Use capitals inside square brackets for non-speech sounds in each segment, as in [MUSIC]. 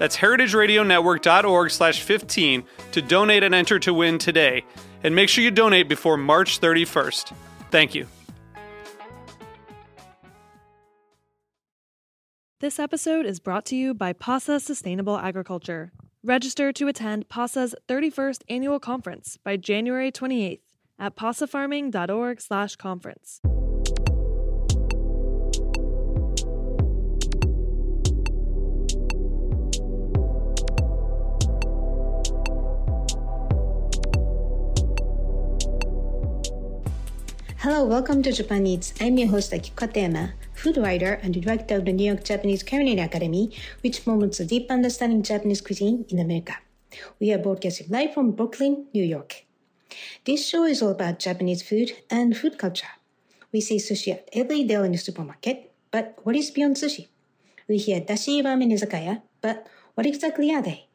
That's heritageradionetwork.org slash 15 to donate and enter to win today. And make sure you donate before March 31st. Thank you. This episode is brought to you by PASA Sustainable Agriculture. Register to attend PASA's 31st annual conference by January 28th at pasafarming.org/conference. Hello, welcome to Japan Eats. I'm your host Akiko Katayama, food writer and director of the New York Japanese Culinary Academy, which promotes a deep understanding of Japanese cuisine in America. We are broadcasting live from Brooklyn, New York. This show is all about Japanese food and food culture. We see sushi at every day in the supermarket, but what is beyond sushi? We hear dashi ramen izakaya, but what exactly are they?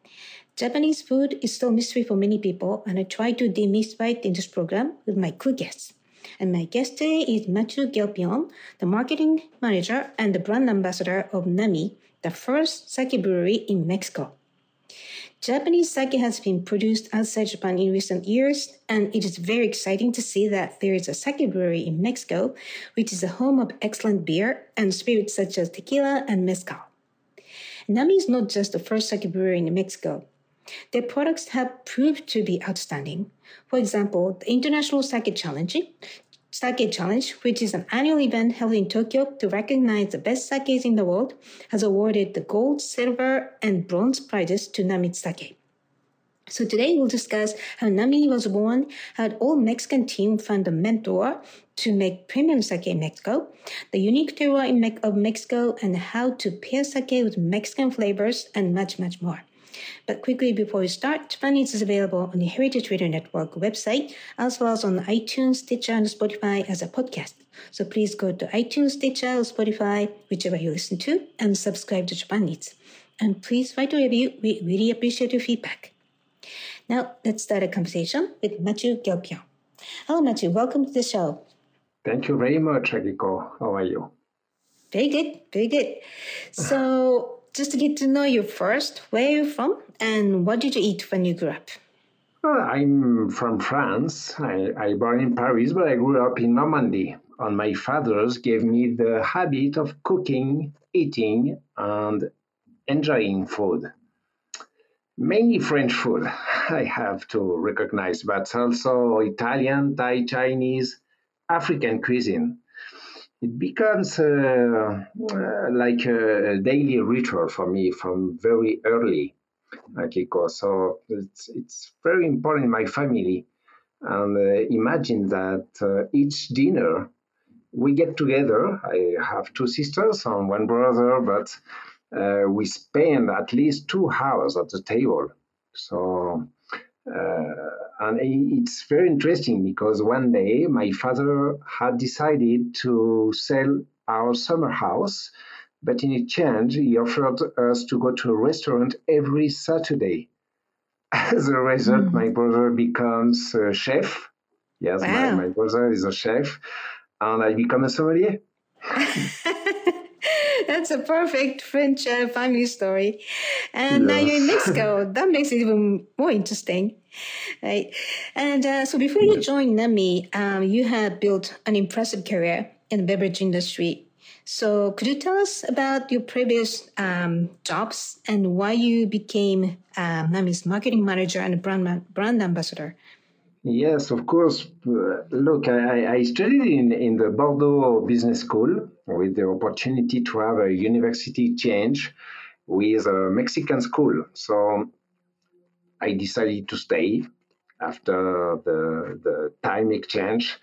Japanese food is still a mystery for many people, and I try to demystify it in this program with my cool guests. And my guest today is Matthieu Guerpillon, the marketing manager and the brand ambassador of Nami, the first sake brewery in Mexico. Japanese sake has been produced outside Japan in recent years, and it is very exciting to see that there is a sake brewery in Mexico, which is a home of excellent beer and spirits such as tequila and mezcal. Nami is not just the first sake brewery in Mexico. Their products have proved to be outstanding. For example, the International Sake Challenge, Sake Challenge, which is an annual event held in Tokyo to recognize the best sakes in the world, has awarded the gold, silver, and bronze prizes to Nami Sake. So today we'll discuss how Nami was born, how the all Mexican team found a mentor to make premium sake in Mexico, the unique terroir of Mexico, and how to pair sake with Mexican flavors, and much, much more. But quickly before we start, Japan Eats is available on the Heritage Radio Network website, as well as on iTunes, Stitcher, and Spotify as a podcast. So please go to iTunes, Stitcher, or Spotify, whichever you listen to, and subscribe to Japan Eats. And please write a review. We really appreciate your feedback. Now, let's start a conversation with Matthieu Guerpillon. Hello, Matthieu. Welcome to the show. Thank you very much, Akiko. How are you? Very good. Very good. So, just to get to know you first, where are you from and what did you eat when you grew up? Well, I'm from France. I, I born in Paris, but I grew up in Normandy. And my fathers gave me the habit of cooking, eating, and enjoying food. Mainly French food, [LAUGHS] I have to recognize, but also Italian, Thai, Chinese, African cuisine it becomes uh, uh, like a daily ritual for me from very early, Akiko. So it's, it's very important in my family. And uh, imagine that uh, each dinner we get together. I have two sisters and one brother, but uh, we spend at least two hours at the table. So uh, and it's very interesting because one day my father had decided to sell our summer house, but in exchange, he offered us to go to a restaurant every Saturday. [LAUGHS] As a result, mm. my brother becomes a chef. Yes, wow. my, my brother is a chef, and I become a sommelier. [LAUGHS] [LAUGHS] That's a perfect French uh, family story. And now you're in Mexico. [LAUGHS] that makes it even more interesting. Right. And uh, so before you joined NAMI, um, you had built an impressive career in the beverage industry. So could you tell us about your previous um, jobs and why you became uh, NAMI's marketing manager and brand, brand ambassador? Yes, of course. Look, I, I studied in, in the Bordeaux Business School with the opportunity to have a university change with a Mexican school. So I decided to stay after the, the time exchange.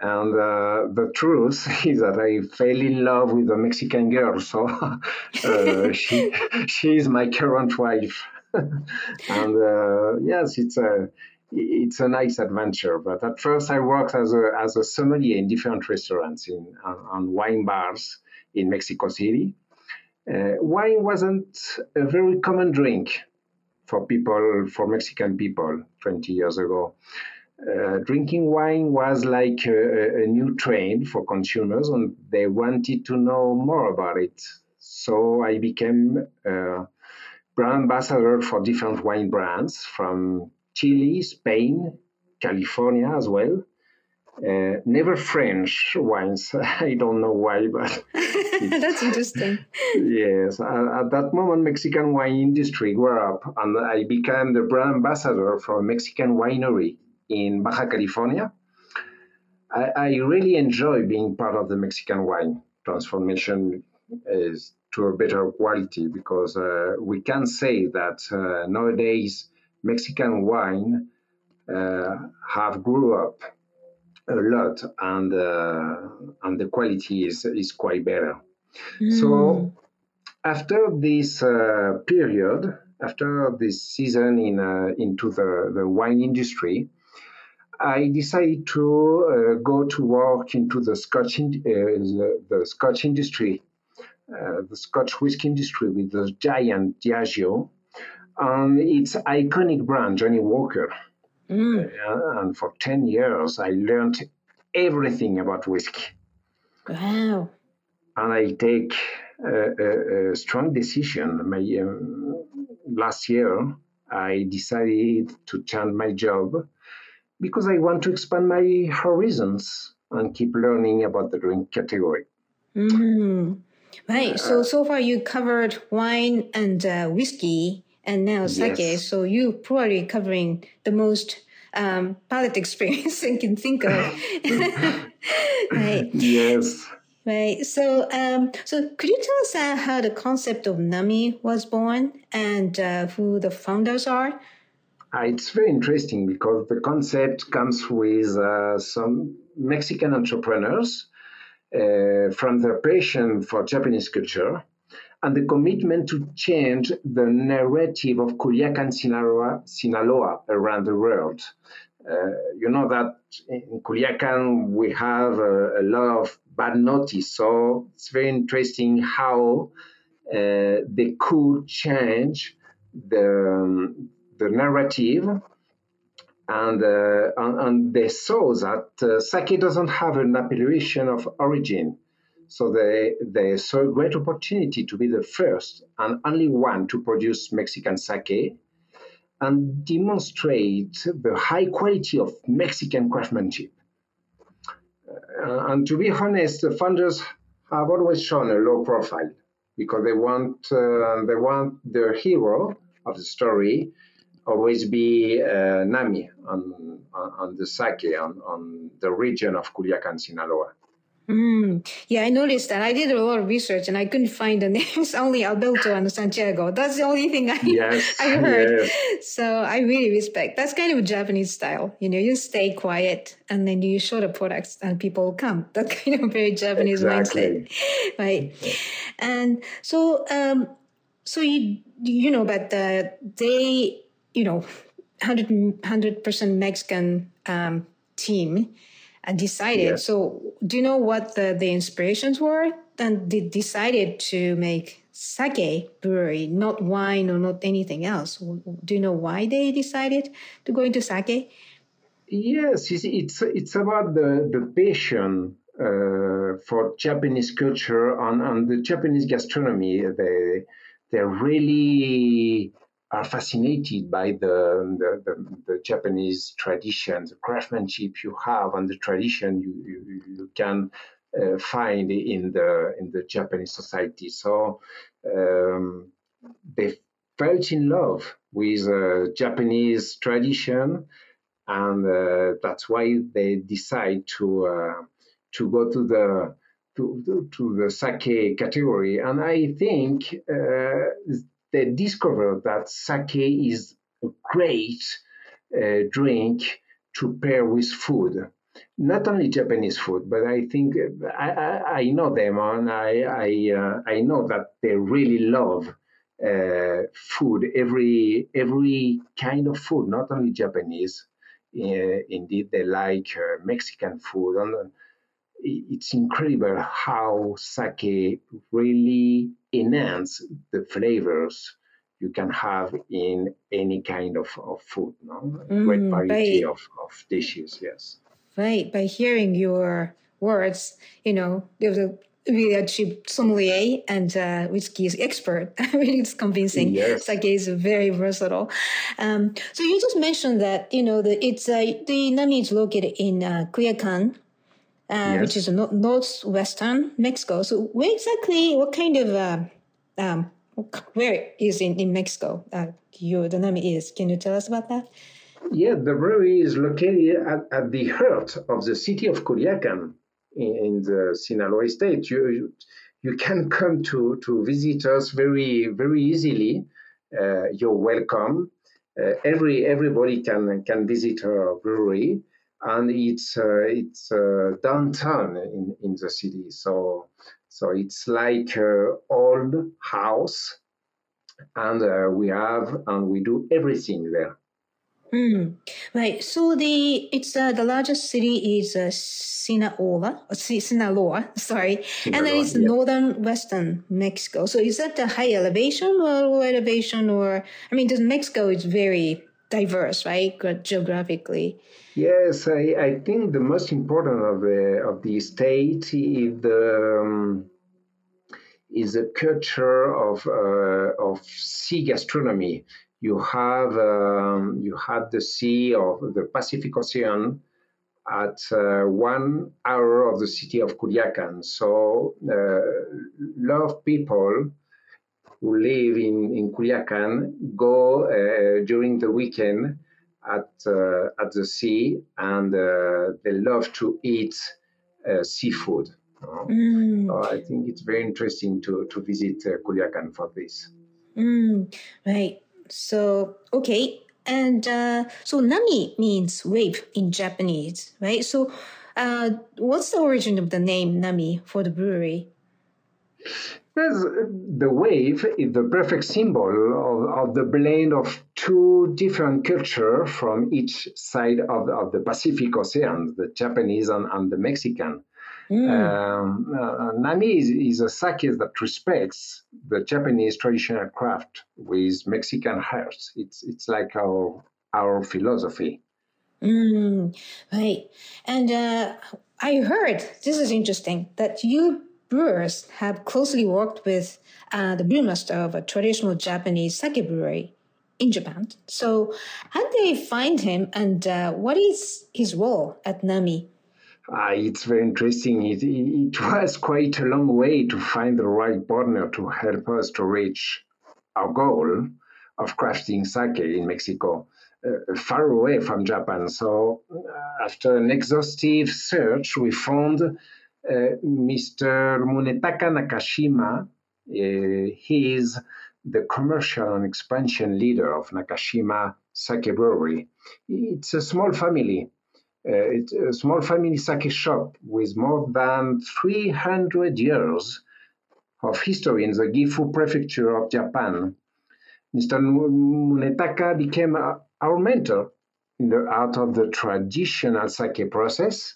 And uh, the truth [LAUGHS] is that I fell in love with a Mexican girl. So [LAUGHS] uh, she, she is my current wife. [LAUGHS] and uh, yes, it's a it's a nice adventure. But at first, I worked as a as a sommelier in different restaurants in on, wine bars in Mexico City. Uh, wine wasn't a very common drink for people for Mexican people 20 years ago. Uh, drinking wine was like a, a, new trend for consumers, and they wanted to know more about it. So I became a brand ambassador for different wine brands from Chile, Spain, California as well. Uh, never French wines. [LAUGHS] I don't know why, but [LAUGHS] that's interesting. [LAUGHS] yes, at, at, that moment, Mexican wine industry grew up, and I became the brand ambassador for a Mexican winery in Baja California. I, I really enjoy being part of the Mexican wine transformation is to a better quality because uh, we can say that uh, nowadays Mexican wine uh, have grew up a lot and uh, and the quality is is quite better. Mm. So after this uh, period, after this season in uh, into the, the wine industry, I decided to uh, go to work into the Scotch in, uh, the, the, Scotch industry, the Scotch whiskey industry with the giant Diageo and its iconic brand, Johnnie Walker. Mm. Uh, and for 10 years, I learned everything about whiskey. Wow. And I take a, a, a strong decision. My, um, last year, I decided to change my job because I want to expand my horizons and keep learning about the drink category. Mm-hmm. Right. Uh, so so far you covered wine and uh, whiskey and now sake. Yes. So you probably covering the most um, palate [LAUGHS] experience I can think of. [LAUGHS] right. Yes. Right. So, um, so could you tell us uh, how the concept of Nami was born and uh, who the founders are? Uh, it's very interesting because the concept comes with uh, some Mexican entrepreneurs uh, from their passion for Japanese culture and the commitment to change the narrative of Culiacan, Sinaloa, Sinaloa around the world. Uh, you know that in Culiacan we have a, a, lot of bad notice, so it's very interesting how uh, they could change the, the narrative and, uh, and, and, they saw that uh, sake doesn't have an appellation of origin. So they, they saw a great opportunity to be the first and only one to produce Mexican sake and demonstrate the high quality of Mexican craftsmanship. Uh, and to be honest, the founders have always shown a low profile because they want uh, they want their hero of the story always be uh, Nami on, on, the sake on, on the region of Culiacan, Sinaloa. Mm. Yeah, I noticed that. I did a lot of research and I couldn't find the [LAUGHS] names, only Alberto and Santiago. That's the only thing I, yes, [LAUGHS] I heard. Yes. So I really respect. That's kind of a Japanese style. You know, you stay quiet and then you show the products and people come. [LAUGHS] That's kind of very Japanese exactly. mindset. Right. And so, um, so you, you know, but uh, they, you know, 100, percent Mexican um, team decided. Yeah. So, do you know what the, the inspirations were? And they decided to make sake brewery, not wine or not anything else. Do you know why they decided to go into sake? Yes, it's it's about the the passion uh, for Japanese culture and, and the Japanese gastronomy. They they really are fascinated by the, the, the, the, Japanese tradition, the craftsmanship you have, and the tradition you, you, you can uh, find in the in the Japanese society. So um, they felt in love with uh, Japanese tradition and uh, that's why they decide to uh, to go to the to, to the sake category. And I think uh, they discovered that sake is a great uh, drink to pair with food. Not only Japanese food, but I think I, I, I know them and I I, uh, I know that they really love uh, food, every every kind of food, not only Japanese. Uh, indeed, they like uh, Mexican food, and it's incredible how sake really enhance the flavors you can have in any kind of, of food. No? Mm, Great variety right. of, of dishes, yes. Right. By hearing your words, you know, there's a really a cheap sommelier and uh, whiskey expert. [LAUGHS] really, it's convincing. Yes. Sake is very versatile. Um, so you just mentioned that you know the it's uh, the Nami is located in uh, Culiacan, uh, yes. which is no- northwestern Mexico. So where exactly? What kind of uh, um, where is in in Mexico? Uh, your the is. Can you tell us about that? Yeah, the brewery is located at, at the heart of the city of Culiacan in, in the Sinaloa state. You, you can come to, to visit us very very easily. Uh, you're welcome. Uh, every everybody can can visit our brewery, and it's uh, it's uh, downtown in, in the city. So so it's like an old house, and uh, we have and we do everything there. Mm. Right. So the it's uh, the largest city is uh, Sinaloa, uh, Sinaloa, [LAUGHS] sorry, Sinaloa, and then it's yeah. northern western Mexico. So is that the high elevation or low elevation, or I mean, does Mexico is very diverse, right, geographically? Yes, I, I think the most important of the of the state is the um, is the culture of uh, of sea gastronomy you have um, you have the sea of the Pacific Ocean at uh, one hour of the city of Culiacan. So a uh, lot of people who live in, in Culiacan go uh, during the weekend at uh, at the sea and uh, they love to eat uh, seafood. Mm. So I think it's very interesting to, to visit Culiacan for this. Mm, right. So, okay. And uh, so nami means wave in Japanese, right? So, uh, what's the origin of the name nami for the brewery? Yes, the wave is the perfect symbol of, of the blend of two different cultures from each side of the, of the Pacific Ocean, the Japanese and, and the Mexican. Mm. Um, uh, Nami is, is, a sake that respects the Japanese traditional craft with Mexican hearts. It's it's like our our philosophy. Mm, right, and uh, I heard this is interesting that you brewers have closely worked with uh, the brewmaster of a traditional Japanese sake brewery in Japan. So, how did they find him, and uh, what is his role at Nami? Uh, it's very interesting. It, it, was quite a long way to find the right partner to help us to reach our goal of crafting sake in Mexico, uh, far away from Japan. So, uh, after an exhaustive search, we found uh, Mr. Munetaka Nakashima. Uh, he is the commercial and expansion leader of Nakashima Sake Brewery. It's a small family uh, it's a small family sake shop with more than 300 years of history in the Gifu prefecture of Japan. Mr. Munetaka became our mentor in the art of the traditional sake process,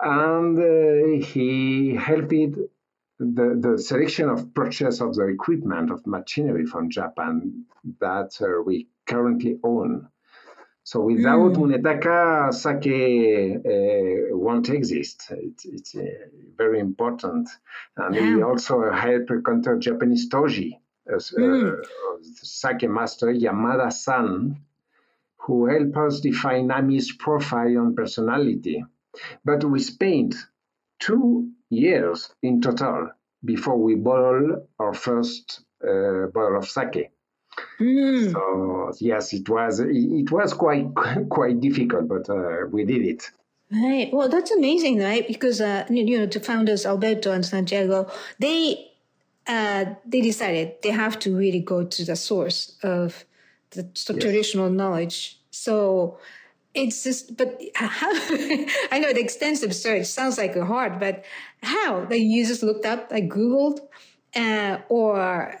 and uh, he helped the, the selection of purchase of the equipment of machinery from Japan that uh, we currently own. So without mm. Munetaka, sake uh, won't exist. It's, it's uh, very important. And yeah. he also helped counter Japanese Toji, as, uh, mm. sake master Yamada-san, who helped us define Nami's profile and personality. But we spent two years in total before we bottled our first uh, bottle of sake. Mm. So yes, it was it was quite [LAUGHS] quite difficult, but uh, we did it. Right. Well, that's amazing, right? Because uh, you know, the founders Alberto and Santiago, they uh, they decided they have to really go to the source of the yes. traditional knowledge. So it's just, but how? [LAUGHS] I know the extensive search sounds like a hard, but how? You just looked up, like Googled, uh, or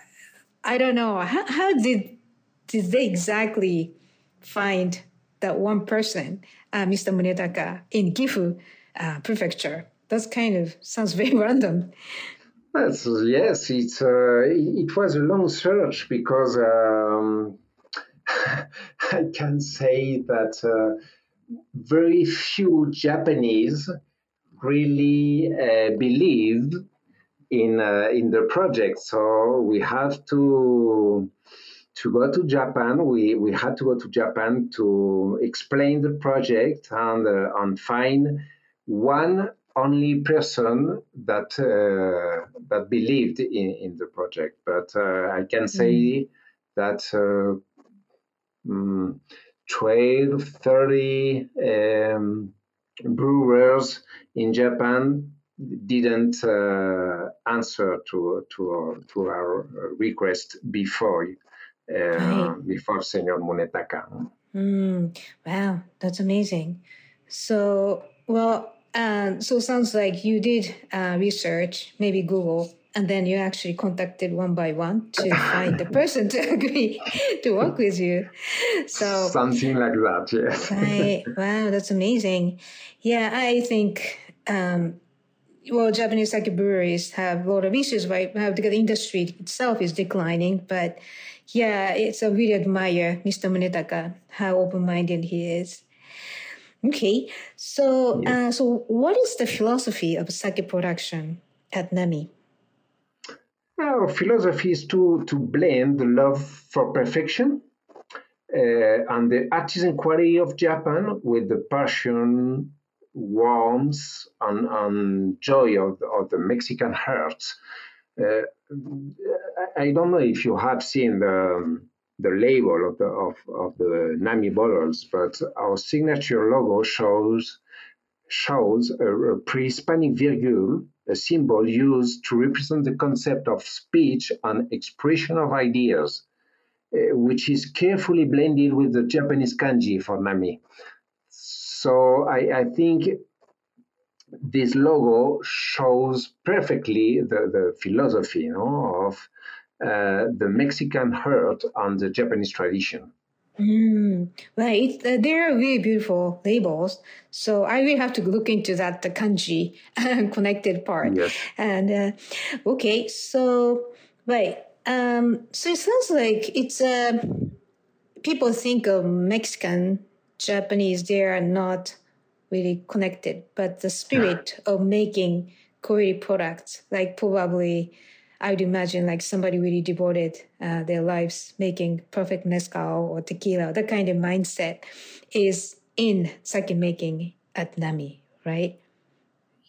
I don't know. How, how did did they exactly find that one person, uh, Mr. Munetaka, in Gifu uh, Prefecture? That's kind of sounds [LAUGHS] very random. That's, yes, it's uh, it was a long search because um, [LAUGHS] I can say that uh, very few Japanese really uh, believe in uh, in the project. So we have to to go to Japan. We we had to go to Japan to explain the project and uh, and find one only person that uh, that believed in, in the project. But uh, I can say mm. that uh, um, 12, 30 um, brewers in Japan didn't uh, answer to to to our request before uh, before Senor Munetaka. Mm, wow, that's amazing. So, well, um, so sounds like you did uh, research, maybe Google, and then you actually contacted one by one to find the person to [LAUGHS] agree to work with you. So something like that, yes. right. [LAUGHS] Wow, that's amazing. Yeah, I think um, well, Japanese sake breweries have a lot of issues, right? Because the industry itself is declining. But yeah, it's a really admire Mr. Munetaka, how open-minded he is. Okay, so uh, so what is the philosophy of sake production at Nami? Our philosophy is to to blend the love for perfection uh, and the artisan quality of Japan with the passion warmth and, and joy of, of the Mexican heart. Uh, I don't know if you have seen the, the label of the, of, of the NAMI bottles, but our signature logo shows shows a, a pre-Hispanic virgule, a symbol used to represent the concept of speech and expression of ideas, uh, which is carefully blended with the Japanese kanji for Nami. So I, I think this logo shows perfectly the, the philosophy you know, of uh, the Mexican heart and the Japanese tradition. Mm, right. Uh, they're really beautiful labels. So I will have to look into that, the kanji [LAUGHS] connected part. Yes. And uh, okay, so, right. Um, so it sounds like it's, uh, people think of Mexican Japanese, they are not really connected, but the spirit of making quality products, like probably I would imagine like somebody really devoted uh, their lives making perfect mezcal or tequila, that kind of mindset is in sake making at Nami, right?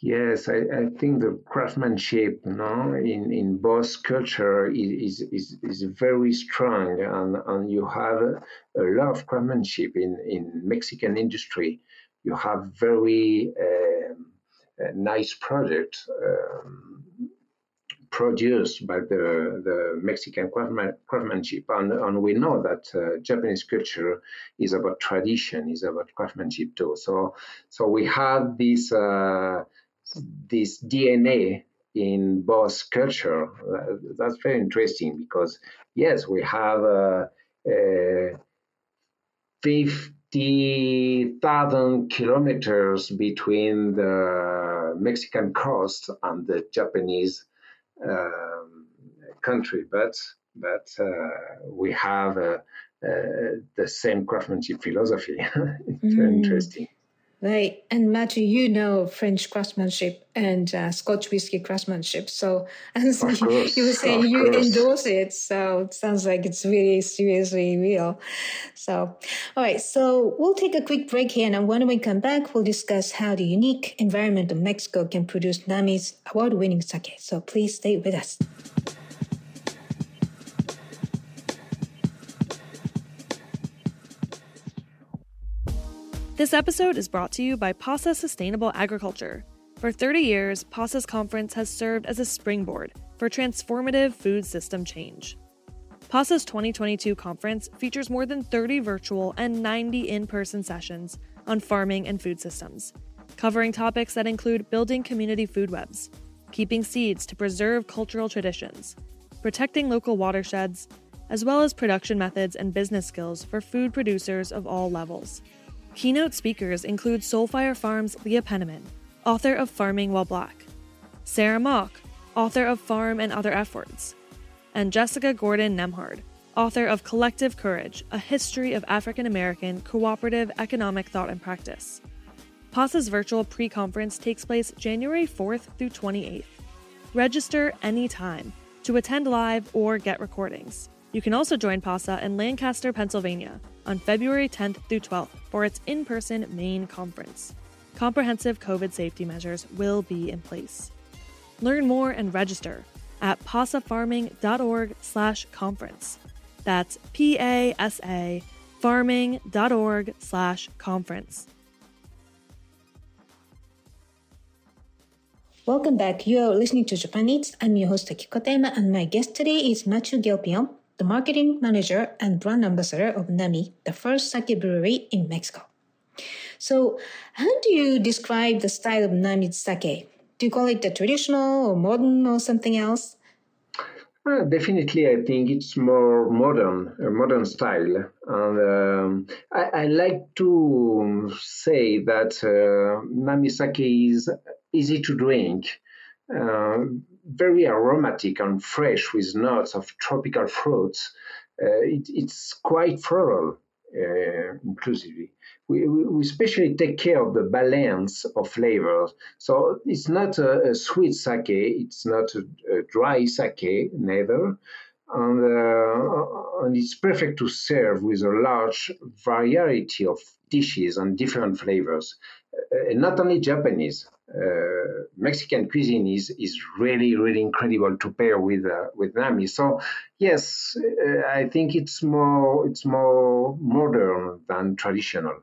Yes, I, I think the craftsmanship no, in, in both culture is, is, is very strong and, and you have a, lot of craftsmanship in, in Mexican industry. You have very um, nice products um, produced by the, the Mexican craftsmanship. And, and we know that uh, Japanese culture is about tradition, is about craftsmanship too. So, so we have this uh, this DNA in both culture. That's very interesting because yes, we have uh, uh, fifty thousand kilometers between the Mexican coast and the Japanese um, country, but but uh, we have uh, uh, the same craftsmanship philosophy. [LAUGHS] it's mm. interesting. Right. And Matthew, you know French craftsmanship and uh, Scotch whiskey craftsmanship. So, [LAUGHS] and so course, you were saying you course. endorse it. So it sounds like it's really seriously real. So, all right. So we'll take a quick break here. And when we come back, we'll discuss how the unique environment of Mexico can produce NAMI's award winning sake. So please stay with us. This episode is brought to you by PASA Sustainable Agriculture. For 30 years, PASA's conference has served as a springboard for transformative food system change. PASA's 2022 conference features more than 30 virtual and 90 in person sessions on farming and food systems, covering topics that include building community food webs, keeping seeds to preserve cultural traditions, protecting local watersheds, as well as production methods and business skills for food producers of all levels. Keynote speakers include Soulfire Farms' Leah Penniman, author of Farming While Black, Sarah Mock, author of Farm and Other F Words, and Jessica Gordon Nembhard, author of Collective Courage A History of African American Cooperative Economic Thought and Practice. PASA's virtual pre conference takes place January 4th through 28th. Register anytime to attend live or get recordings. You can also join PASA in Lancaster, Pennsylvania on February 10th through 12th for its in person main conference. Comprehensive COVID safety measures will be in place. Learn more and register at pasafarming.org slash conference. That's P-A-S-A farming.org slash conference. Welcome back. You are listening to Japan Eats. I'm your host Akiko Katayama, and my guest today is Matthew Guerpillon, the marketing manager and brand ambassador of Nami, the first sake brewery in Mexico. So, how do you describe the style of Nami's sake? Do you call it the traditional or modern or something else? Uh, definitely, I think it's more modern, a modern style, and um, I, I, like to say that uh, Nami sake is easy to drink, uh, very aromatic and fresh with notes of tropical fruits. Uh, it, it's quite floral, uh, inclusively we, we especially take care of the balance of flavors. So it's not a, a sweet sake, it's not a, a dry sake, neither. And, uh, and it's perfect to serve with a large variety of dishes and different flavors. Uh, not only Japanese, uh, Mexican cuisine is is really really incredible to pair with uh, with nami. So yes, uh, I think it's more it's more modern than traditional.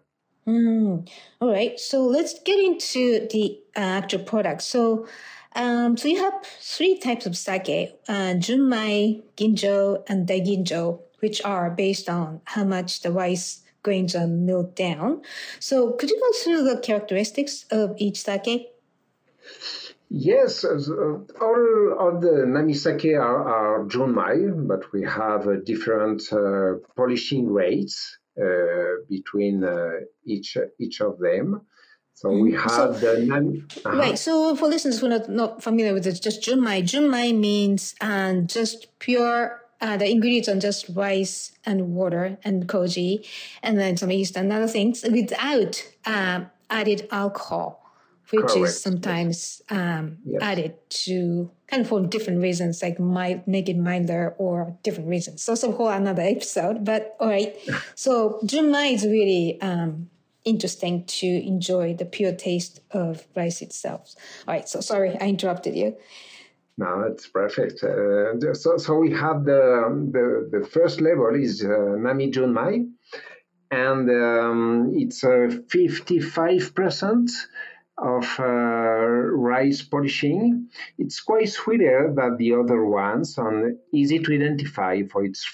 Mm, all right. So let's get into the uh, actual product. So, um, so you have three types of sake: uh, junmai, ginjo, and daiginjo, which are based on how much the rice grains are milled down. So, could you go through the characteristics of each sake? Yes, uh, all of the nami sake are, are junmai, but we have uh, different uh, polishing rates. Uh, between uh, each each of them. So we mm-hmm. have so, the non. Uh-huh. Right. So for listeners who are not, not familiar with it, just junmai. Junmai means um, just pure. Uh, the ingredients are just rice and water and koji, and then some yeast and other things without um, added alcohol which Correct. is sometimes um, yes. added to kind of for different reasons, like might make it milder or different reasons. So some whole another [LAUGHS] episode. But all right, [LAUGHS] so junmai is really um, interesting to enjoy the pure taste of rice itself. All right, so sorry I interrupted you. No, it's perfect. Uh, so, so we have the the, the first level is uh, Nami Junmai, and um, it's a uh, fifty five percent of uh, rice polishing. It's quite sweeter than the other ones and easy to identify for its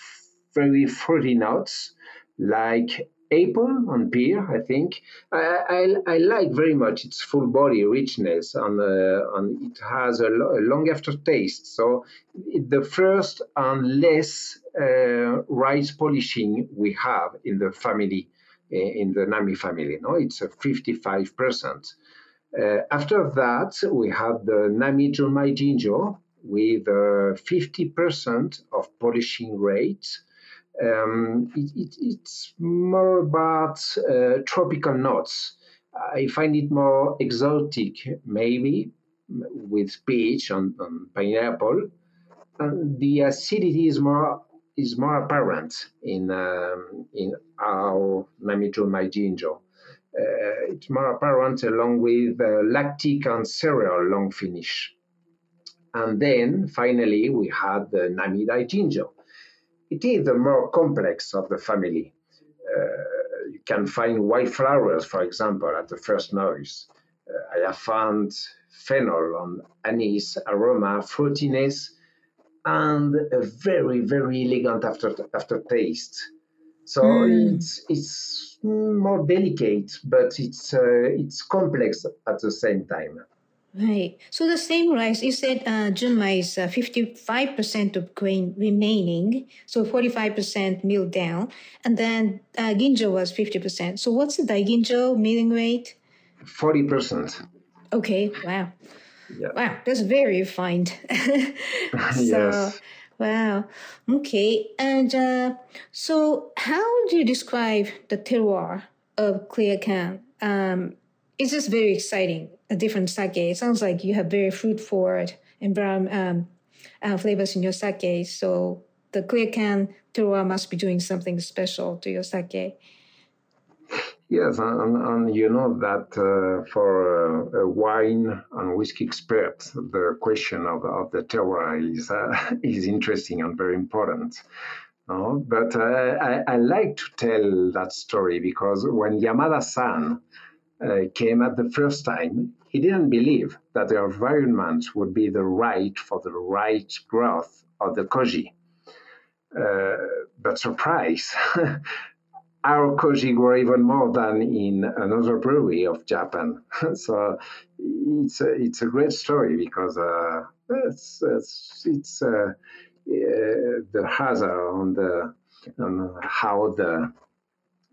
very fruity notes like apple and pear, I think. I, I, I like very much its full body richness and, uh, and it has a, lo- a, long aftertaste. So the first and less uh, rice polishing we have in the family, in the Nami family. No, it's a 55%. Uh, after that, we have the Nami Ginjo with uh, 50% of polishing rate. Um, it, it, it's more about uh, tropical notes. I find it more exotic, maybe, with peach and, and pineapple. And the acidity is more is more apparent in um, in our Nami Junmai Ginjo. Uh, it's more apparent along with lactic and cereal long finish. And then finally, we had the Nami Daiginjo. It is the more complex of the family. Uh, you can find white flowers, for example, at the first noise. Uh, I have found phenol on anise, aroma, fruitiness, and a very, very elegant after aftertaste. So mm. it's it's more delicate, but it's uh, it's complex at the same time. Right. So the same rice, you said uh, Junmai is uh, 55% of grain remaining, so 45% milled down. And then uh, Ginjo was 50%. So what's the Daiginjo milling rate? 40%. Okay, wow. Yeah. Wow, that's very refined. [LAUGHS] so, [LAUGHS] yes. Wow. Okay. And uh, so, how do you describe the terroir of Culiacan? Um, it's just very exciting a different sake. It sounds like you have very fruit forward and brown um, uh, flavors in your sake. So the Culiacan terroir must be doing something special to your sake. Yes, and, and you know that uh, for a, a, wine and whiskey expert, the question of, of the terroir is uh, [LAUGHS] is interesting and very important. No? But uh, I, I, like to tell that story because when Yamada-san uh, came at the first time, he didn't believe that the environment would be the right for the right growth of the koji. Uh, but surprise, [LAUGHS] our koji grow even more than in another brewery of Japan. [LAUGHS] so it's a, it's a great story because uh, it's it's, it's uh, the hazard on the on how the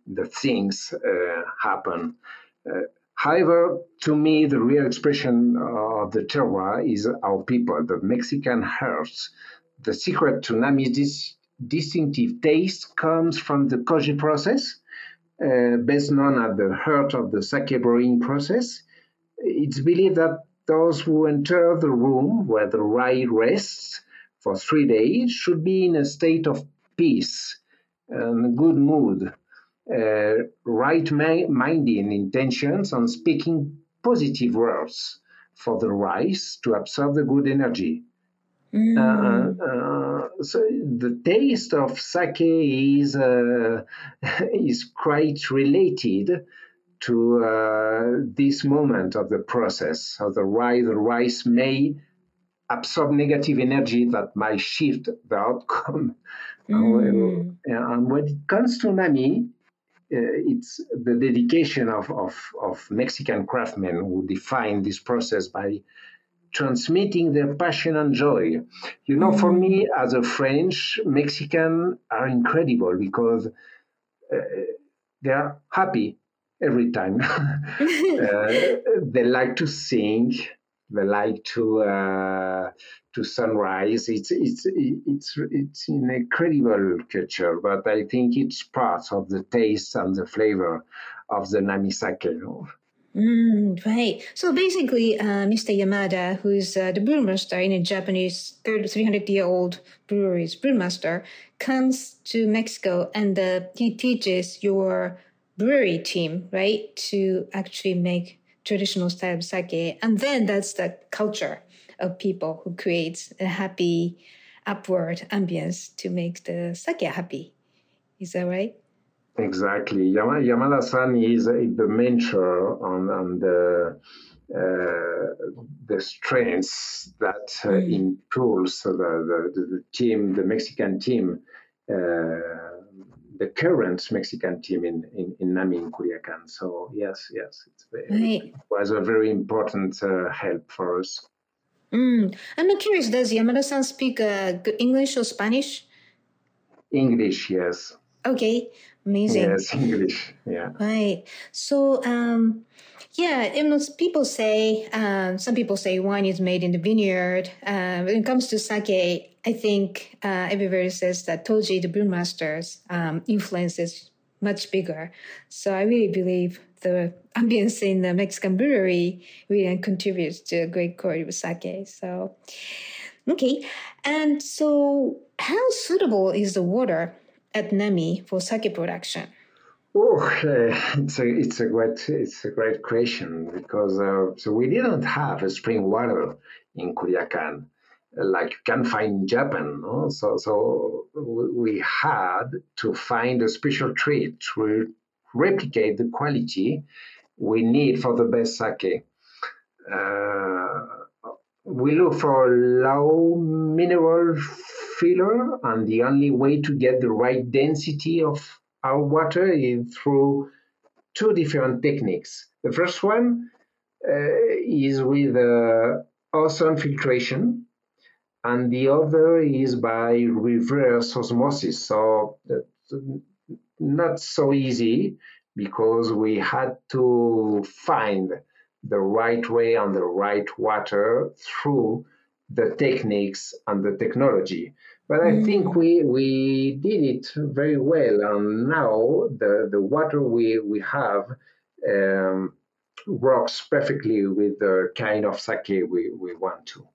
the things uh, happen. Uh, However, to me, the real expression of the terroir is our people, the Mexican hearts. The secret to Nami's dis- distinctive taste comes from the koji process, uh, best known at the heart of the sake brewing process. It's believed that those who enter the room where the rye rests for three days should be in a state of peace and good mood uh, right minding intentions and speaking positive words for the rice to absorb the good energy. Mm. Uh, uh, so the taste of sake is uh, [LAUGHS] is quite related to uh, this moment of the process. So the rice, the rice may absorb negative energy that might shift the outcome. [LAUGHS] Mm. and when it comes to Nami, uh, it's the dedication of, of, of Mexican craftsmen who define this process by transmitting their passion and joy. You know, for me as a French, Mexican are incredible because uh, they are happy every time. [LAUGHS] [LAUGHS] uh, they like to sing. They like to uh, to sunrise. It's it's it's it's an incredible culture, but I think it's part of the taste and the flavor of the Nami sake. Mm, right. So basically, uh, Mr. Yamada, who's uh, the brewmaster in a Japanese 300 year old brewery's brewmaster, comes to Mexico and uh, he teaches your brewery team, right, to actually make traditional style of sake. And then that's the culture of people who creates a happy upward ambience to make the sake happy. Is that right? Exactly. Yamada-san is the mentor on, on the uh, the strengths that uh, mm. improves the, the, the, team, the Mexican team, uh, the current Mexican team in, in, in Nami in Culiacan. So yes, yes, very, right. it was a very important uh, help for us. Mm. I'm curious, does Yamada-san speak uh, English or Spanish? English, yes. Okay, amazing. Yes, [LAUGHS] English, yeah. Right. So, um, yeah, you know, people say, um, some people say wine is made in the vineyard. Uh, when it comes to sake, I think uh, everybody says that Toji, the brewmaster's um, influence is much bigger. So I really believe the ambience in the Mexican brewery really contributes to a great quality of sake. So, okay. And so, how suitable is the water at Nami for sake production? Oh, uh, it's a it's a great it's a great question because uh, so we didn't have a spring water in Culiacan like you can find in Japan. No? So so we had to find a special treat to replicate the quality we need for the best sake. Uh, we look for low mineral and the only way to get the right density of our water is through two different techniques. The first one uh, is with uh, ozone filtration, and the other is by reverse osmosis. So not so easy because we had to find the right way and the right water through the techniques and the technology. But I mm. think we we did it very well, and now the the water we we have um, works perfectly with the kind of sake we, we want to.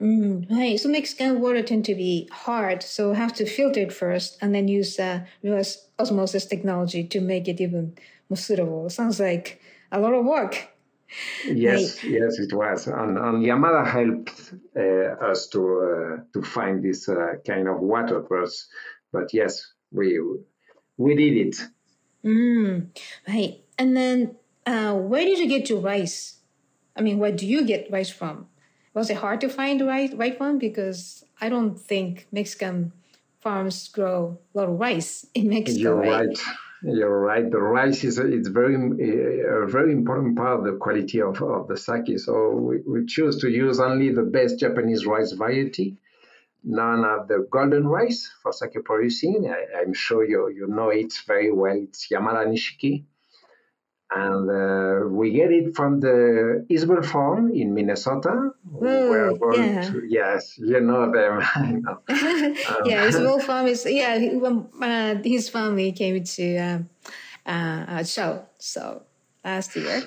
Mm, right. So Mexican water tend to be hard, so have to filter it first and then use uh, reverse osmosis technology to make it even more suitable. Sounds like a lot of work. [LAUGHS] Yes, yes, it was, and, and Yamada helped uh, us to uh, to find this uh, kind of water, but but yes, we we did it. Mm, right, and then uh, where did you get your rice? I mean, where do you get rice from? Was it hard to find the right right one? Because I don't think Mexican farms grow a lot of rice in Mexico. You're right. right. You're right. The rice is it's very a very important part of the quality of, of the sake. So we, we choose to use only the best Japanese rice variety, none of the golden rice for sake producing. I, am sure you you know it very well. It's Yamada Nishiki and uh, we get it from the Isbell Farm in Minnesota. Oh, yeah. To, yes, you know them. [LAUGHS] know. [LAUGHS] um, yeah, Isbell [LAUGHS] Farm is yeah. Uh, his family came to um, uh, a show so last year,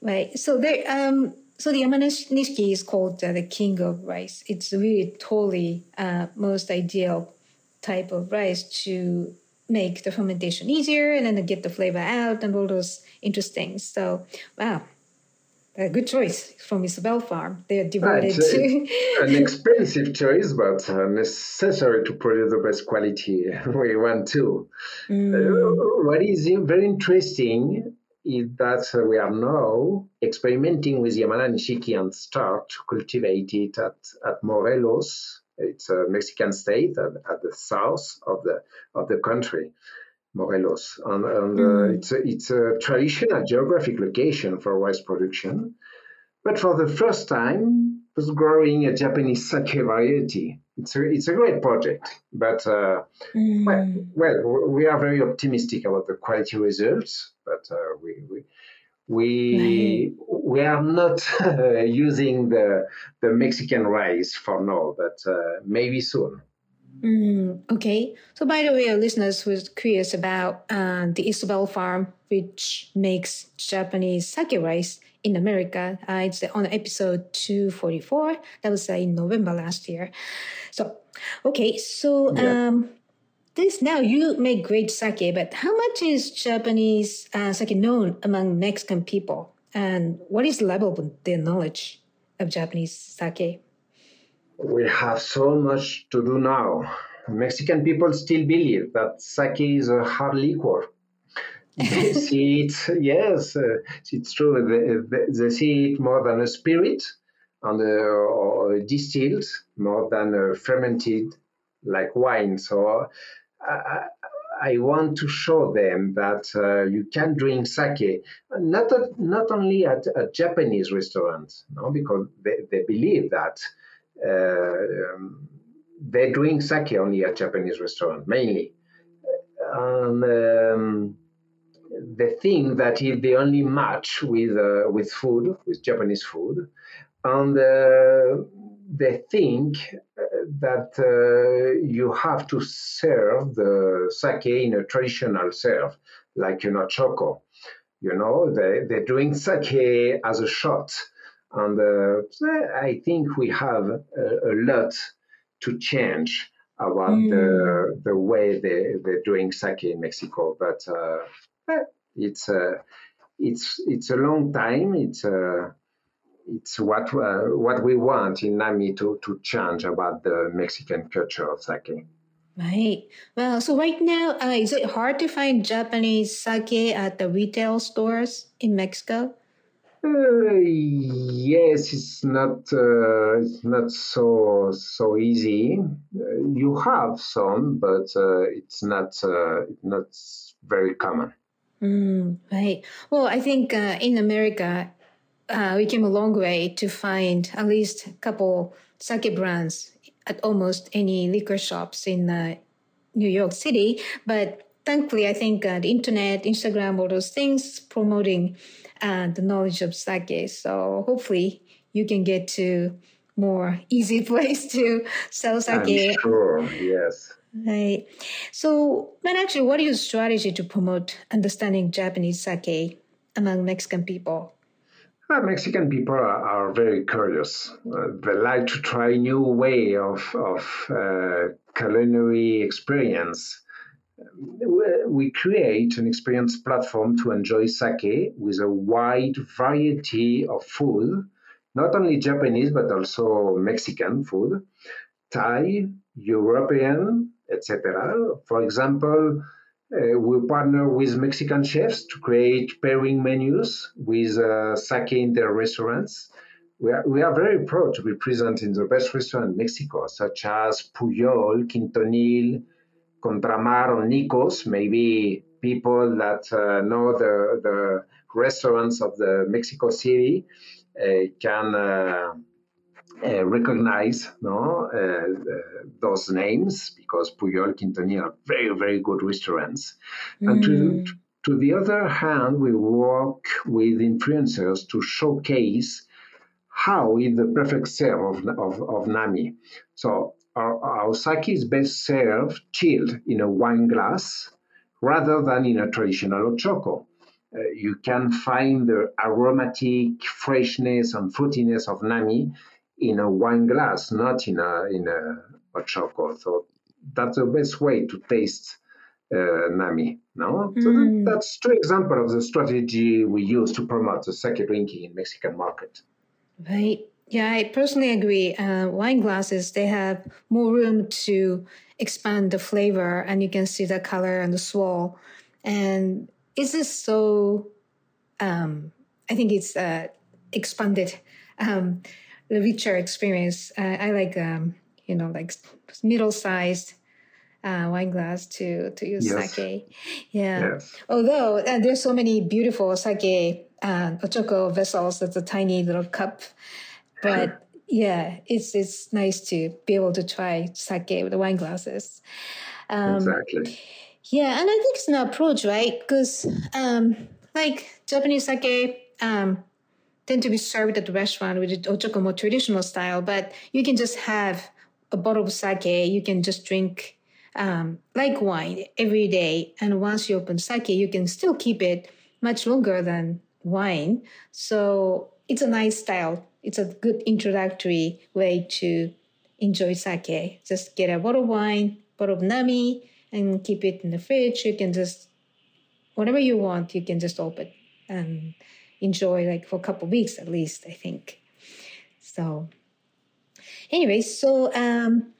right? So there, um, so the Yamanishiki is called uh, the king of rice. It's really totally uh, most ideal type of rice to make the fermentation easier and then get the flavor out and all those interesting. things. So, wow, a good choice from Isbell Farm. They are devoted to [LAUGHS] an expensive choice, but uh, necessary to produce the best quality [LAUGHS] we want to. Mm. Uh, what is very interesting is that we are now experimenting with Yamada Nishiki and start to cultivate it at, at Morelos. It's a Mexican state at, at the south of the of the country. Morelos, and, and uh, mm. it's, a, it's a traditional geographic location for rice production. But for the first time, was growing a Japanese sake variety. It's a, it's a great project, but uh, mm. well, well, we are very optimistic about the quality results. But uh, we, we we right. we are not [LAUGHS] uh, using the the Mexican rice for now, but uh, maybe soon. Mm, okay. So, by the way, our listeners was curious about uh, the Isbell Farm, which makes Japanese sake rice in America. Uh, it's on episode 244. That was uh, in November last year. So, okay. So, yeah. This now you make great sake, but how much is Japanese uh, sake known among Mexican people? And what is the level of their knowledge of Japanese sake? we have so much to do now. Mexican people still believe that sake is a hard liquor. they [LAUGHS] see it, yes, uh, it's true. They, they, see it more than a spirit and uh, or distilled more than fermented like wine. So I, want to show them that uh, you can drink sake not not only at a Japanese restaurant, no, because they, they believe that uh, um, they drink sake only at Japanese restaurant mainly. And um, they think that that is the only match with uh, with food, with Japanese food, and uh, they think uh, that uh, you have to serve the sake in a traditional serve, like you know choko. You know, they they're doing sake as a shot and uh, I think we have a, a, lot to change about mm. the, the way they, they're doing sake in Mexico. But uh, it's, a, it's, it's a long time. It's, a, it's what, uh, what we want in NAMI to, to change about the Mexican culture of sake. Right. Well, so right now, uh, is it hard to find Japanese sake at the retail stores in Mexico? Uh, yes, it's not uh, it's not so so easy. Uh, you have some, but uh, it's not uh, not very common. Mm, right. Well, I think uh, in America, Uh, we came a long way to find at least a couple sake brands at almost any liquor shops in uh, New York City. But thankfully, I think uh, the internet, Instagram, all those things promoting and the knowledge of sake. So hopefully you can get to more easy [LAUGHS] place to sell sake. I'm sure, yes. Right. So, but actually, what is your strategy to promote understanding Japanese sake among Mexican people? Mexican people are, are very curious. Uh, they like to try new way of, of uh, culinary experience we create an experience platform to enjoy sake with a wide variety of food, not only Japanese but also Mexican food, Thai, European, etc. For example, uh, we partner with Mexican chefs to create pairing menus with uh, sake in their restaurants. We are, we are very proud to be present in the best restaurant in Mexico, such as Pujol, Quintonil, Contramar or Nicos, maybe people that uh, know the, the restaurants of the Mexico City uh, can uh, uh recognize no, uh, those names because Pujol, Quintonil are very, very good restaurants. Mm. And to, to the other hand, we work with influencers to showcase how is the perfect serve of, of, of Nami. So our, our sake is best served chilled in a wine glass rather than in a traditional choko. Uh, you can find the aromatic freshness and fruitiness of nami in a wine glass, not in a in a, a choko. So that's the best way to taste uh, nami. No, mm. so that, mm. that's two examples of the strategy we use to promote the sake drinking in Mexican market. Right. Yeah, I personally agree. Uh, wine glasses, they have more room to expand the flavor and you can see the color and the swirl. And it's just so, um, I think it's uh, expanded, um, richer experience. Uh, I like, um, you know, like middle sized uh, wine glass to to use yes. sake. Yeah. Yes. Although uh, there's so many beautiful sake uh, ochoko vessels. That's a tiny little cup but yeah, it's it's nice to be able to try sake with the wine glasses. Um, exactly. Yeah, and I think it's an approach, right? Because um, like Japanese sake um, tend to be served at the restaurant with the ochoko more traditional style, but you can just have a bottle of sake. You can just drink um, like wine every day, and once you open sake, you can still keep it much longer than wine. So it's a nice style it's a good introductory way to enjoy sake. Just get a bottle of wine, bottle of nami, and keep it in the fridge. You can just, whatever you want, you can just open and enjoy like for a couple weeks at least, I think. So, anyway, so um,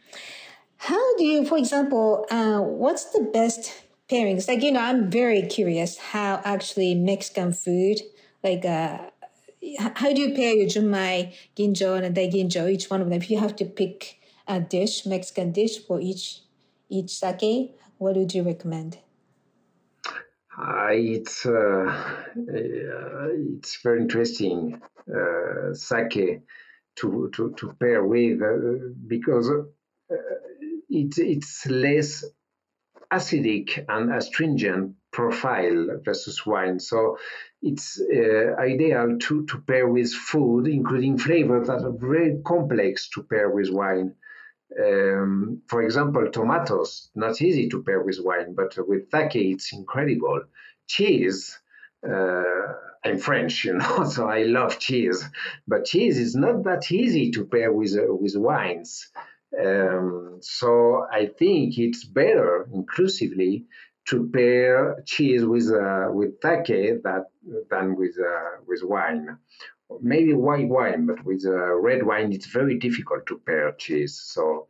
how do you, for example, uh, what's the best pairings? Like, you know, I'm very curious how actually Mexican food, like, uh, how do you pair your junmai, ginjo, and daiginjo, each one of them? If you have to pick a dish, Mexican dish for each each sake, what would you recommend? Uh, it's uh, uh, it's very interesting uh, sake to, to, to pair with uh, because it's it's less acidic and astringent profile versus wine. So it's uh, ideal to, to pair with food, including flavors that are very complex to pair with wine. Um, for example, tomatoes, not easy to pair with wine, but with sake, it's incredible. Cheese, uh, I'm French, you know, [LAUGHS] so I love cheese, but cheese is not that easy to pair with uh, with wines. Um, so I think it's better inclusively to pair cheese with uh, with sake that than with uh, with wine. Maybe white wine, but with uh, red wine, it's very difficult to pair cheese. So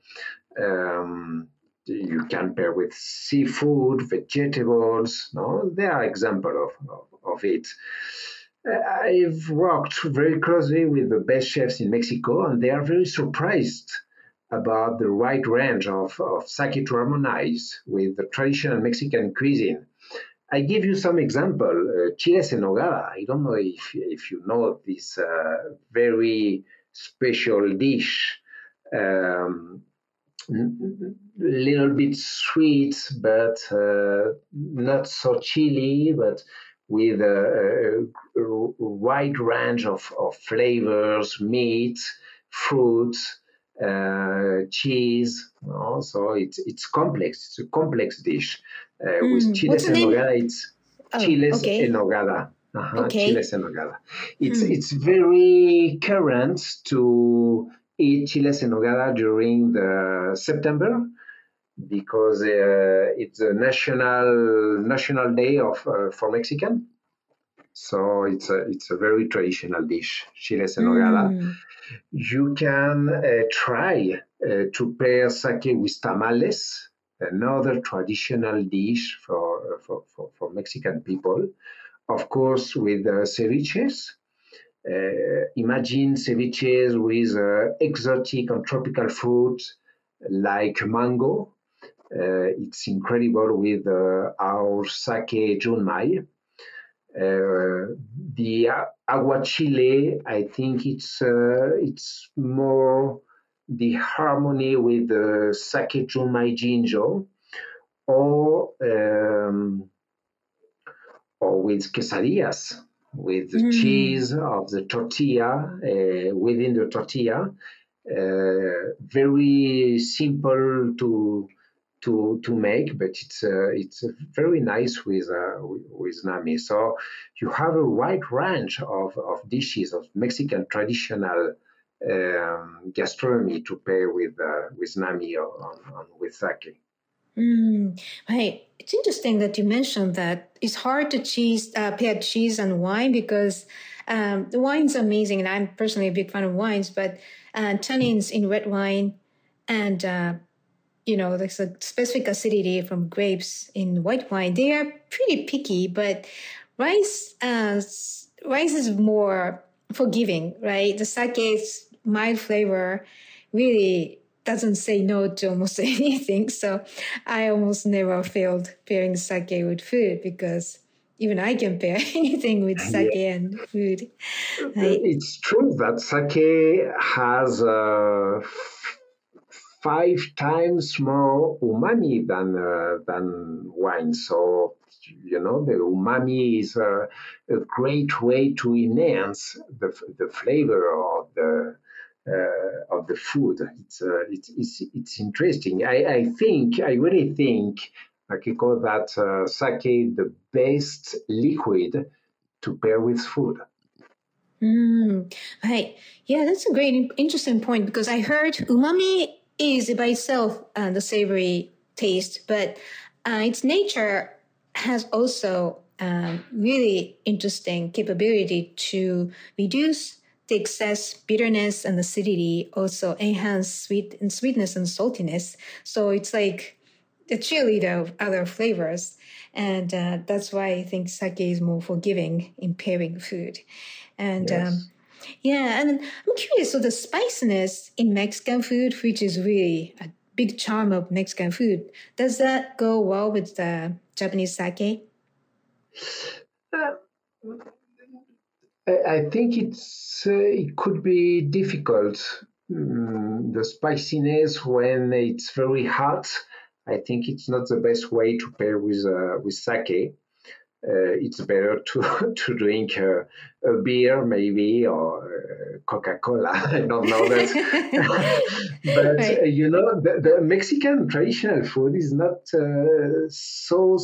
um, you can pair with seafood, vegetables. No, there are examples of, of, of it. I've worked very closely with the best chefs in Mexico, and they are very surprised about the wide range of, of sake to harmonize with the traditional Mexican cuisine. I give you some example. Uh, chiles en nogada. I don't know if, if you know this uh, very special dish. Um, little bit sweet, but uh, not so chili, but with a, a, a wide range of, of flavors, meat, fruits, uh, cheese. You know? So it's it's complex. It's a complex dish. Uh, mm. With chiles en nogada, it's oh, chiles okay. en nogada. Uh-huh, okay. Chiles en nogada. It's mm. it's very current to eat chiles en nogada during the September because uh, it's a national national day of uh, for Mexican. So it's a it's a very traditional dish, chiles en nogada. Mm. You can uh, try uh, to pair sake with tamales, another traditional dish for, uh, for, for, for, Mexican people. Of course, with uh, ceviches. Uh, imagine ceviches with uh, exotic and tropical fruits like mango. Uh, it's incredible with our sake junmai. Uh, the aguachile, I think it's uh, it's more the harmony with the sake junmai ginjo, or um, or with quesadillas, with the mm. cheese of the tortilla uh, within the tortilla. Uh, very simple to to to make, but it's uh, it's very nice with uh, with nami. So you have a wide range of, of dishes of Mexican traditional um, gastronomy to pair with uh, with nami or, or, with sake. Mm, right. It's interesting that you mentioned that it's hard to cheese uh, pair cheese and wine because um, the wine's amazing, and I'm personally a big fan of wines. But uh, tannins in red wine and uh, you know, there's a specific acidity from grapes in white wine. They are pretty picky, but rice, uh, rice is more forgiving, right? The sake's mild flavor really doesn't say no to almost [LAUGHS] anything. So I almost never failed pairing sake with food because even I can pair [LAUGHS] anything with [LAUGHS] sake yeah. and food. It's true that sake has a five times more umami than uh, than wine. So you know the umami is a, a great way to enhance the the flavor of the uh, of the food. It's, uh, it's, it's it's interesting. I, I think I really think Akiko that uh, sake the best liquid to pair with food. Mm, right. Yeah, that's a great, interesting point because I heard umami is by itself uh, the savory taste, but uh, its nature has also um, really interesting capability to reduce the excess bitterness and acidity, also enhance sweet and sweetness and saltiness. So it's like the cheerleader of other flavors. And uh, that's why I think sake is more forgiving in pairing food. And yes. um, yeah, and I'm curious. So the spiciness in Mexican food, which is really a big charm of Mexican food, does that go well with the Japanese sake? Uh, I think it's uh, it could be difficult. Mm, the spiciness when it's very hot, I think it's not the best way to pair with uh, with sake uh, it's better to [LAUGHS] to drink uh, a beer maybe or uh, Coca Cola. [LAUGHS] I don't know that, [LAUGHS] but right. Uh, you know the, the, Mexican traditional food is not uh, so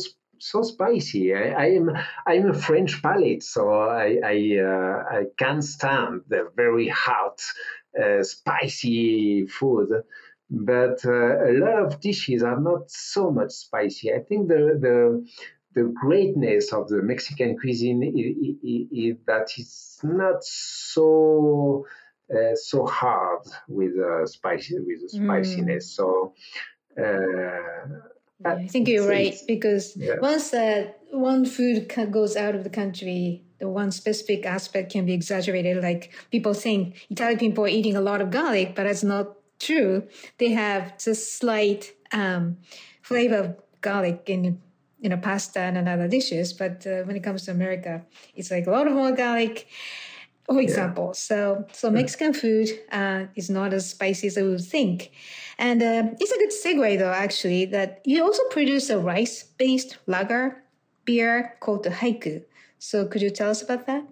so spicy. I, I, am I'm a French palate, so I I, uh, I can't stand the very hot spicy food but uh, a lot of dishes are not so much spicy. I think the the the greatness of the Mexican cuisine is, is, is that it's not so uh, so hard with uh, spicy with the spiciness. Mm. So Uh, I think you're right because yeah. once uh, one food goes out of the country, the one specific aspect can be exaggerated. Like people think Italian people are eating a lot of garlic, but that's not true. They have just slight um, flavor of garlic in you know pasta and other dishes. But uh, when it comes to America, it's like a lot of more garlic. For example, yeah. so so Mexican food uh, is not as spicy as I would think. And uh, it's a good segue, though, actually, that you also produce a rice based lager beer called the Haiku. So could you tell us about that?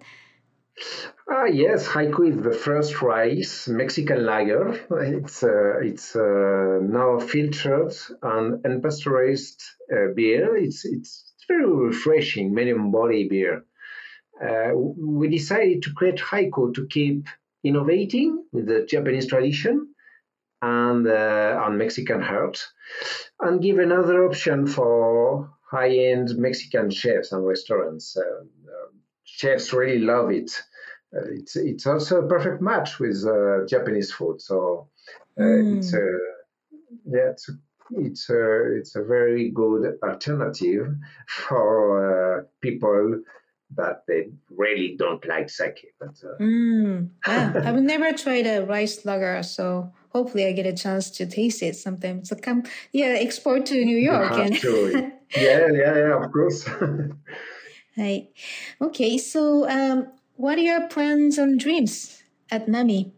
Uh, yes, Haiku is the first rice Mexican lager. It's uh, it's uh, now filtered and unpasteurized uh, beer. It's it's very refreshing, medium body beer. Uh, we decided to create Haiku to keep innovating with the Japanese tradition and uh, on Mexican heart, and give another option for high-end Mexican chefs and restaurants. Uh, uh, chefs really love it. Uh, it's it's also a perfect match with uh, Japanese food. So mm. it's a yeah it's a, it's a it's a very good alternative [LAUGHS] for people that they really don't like sake. But uh, mm, [LAUGHS] I've never tried a rice lager, so hopefully I get a chance to taste it sometime. So come, yeah, export to New [LAUGHS] York. And [LAUGHS] yeah, yeah, yeah, of course. [LAUGHS] right. Okay, so um, what are your plans and dreams at Nami?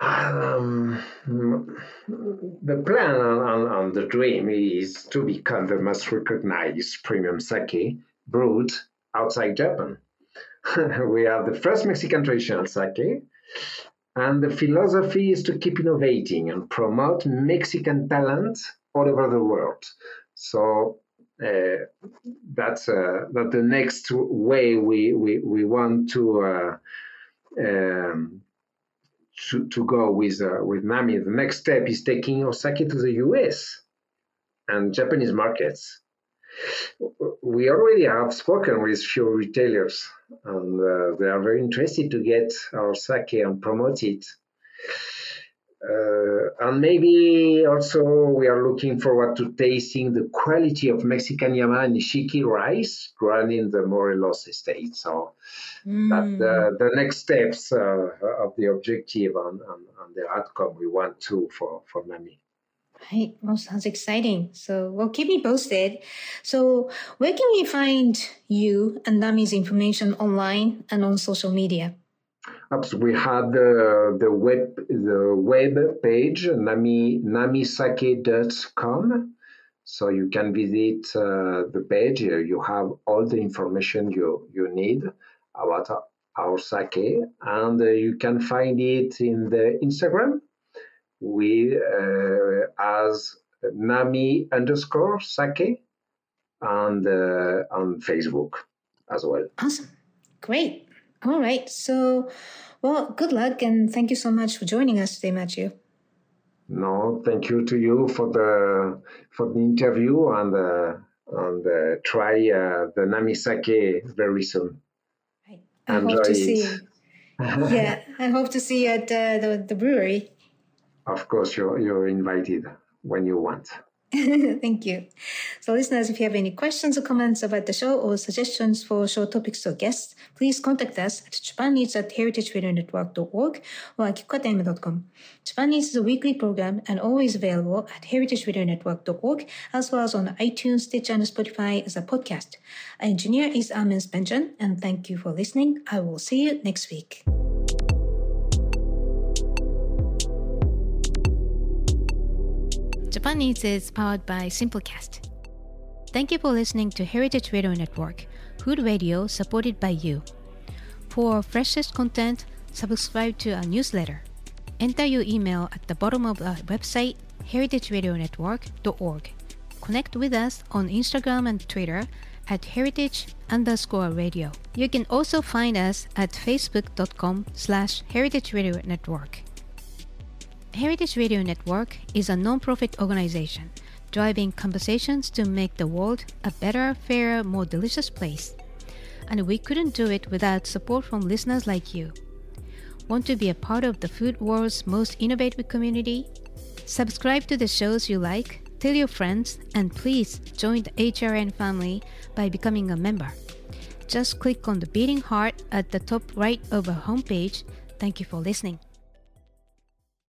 Um, the plan and, the dream is to become the most recognized premium sake brewed outside Japan. we are the first Mexican traditional sake, and the philosophy is to keep innovating and promote Mexican talent all over the world. So uh, that's uh, that the next way we we, we want to, uh, um, to to go with uh, with Nami. The next step is taking Osake to the U.S. and Japanese markets we already have spoken with few retailers, and uh, they are very interested to get our sake and promote it. Uh, and maybe also we are looking forward to tasting the quality of Mexican Yama Nishiki rice grown in the Morelos estate. So mm. that the, the next steps uh, of the objective and, and, and, the outcome we want to for, for Nami. Right. Well, sounds exciting. So, well, keep me posted. So, where can we find you and Nami's information online and on social media? We have the the web the web page nami namisake.com. So you can visit uh, the page. You have all the information you you need about our sake, and uh, you can find it in the Instagram with uh, as Nami underscore Sake and uh, on Facebook as well. Awesome. Great. All right. So, well, good luck and thank you so much for joining us today, Matthieu. No, thank you to you for the for the interview and uh, and uh, try uh, the Nami Sake very soon. Right. I Enjoy hope to it. see. [LAUGHS] yeah, I hope to see you at uh, the the brewery of course, you're, you're invited when you want. [LAUGHS] Thank you. So, listeners, if you have any questions or comments about the show or suggestions for show topics or guests, please contact us at japaneats at heritageradionetwork.org or at kikokatm.com. Japan Eats is a weekly program and always available at heritageradionetwork.org as well as on iTunes, Stitcher, and Spotify as a podcast. Our engineer is Armin Spenjan, and thank you for listening. I will see you next week. Japan Eats is powered by Simplecast. Thank you for listening to Heritage Radio Network, food radio supported by you. For freshest content, subscribe to our newsletter. Enter your email at the bottom of our website, heritageradionetwork.org. Connect with us on Instagram and Twitter at heritage underscore radio. You can also find us at facebook.com slash heritage radio network. Heritage Radio Network is a non-profit organization driving conversations to make the world a better, fairer, more delicious place. And we couldn't do it without support from listeners like you. Want to be a part of the food world's most innovative community? Subscribe to the shows you like, tell your friends, and please join the HRN family by becoming a member. Just click on the beating heart at the top right of our homepage. Thank you for listening.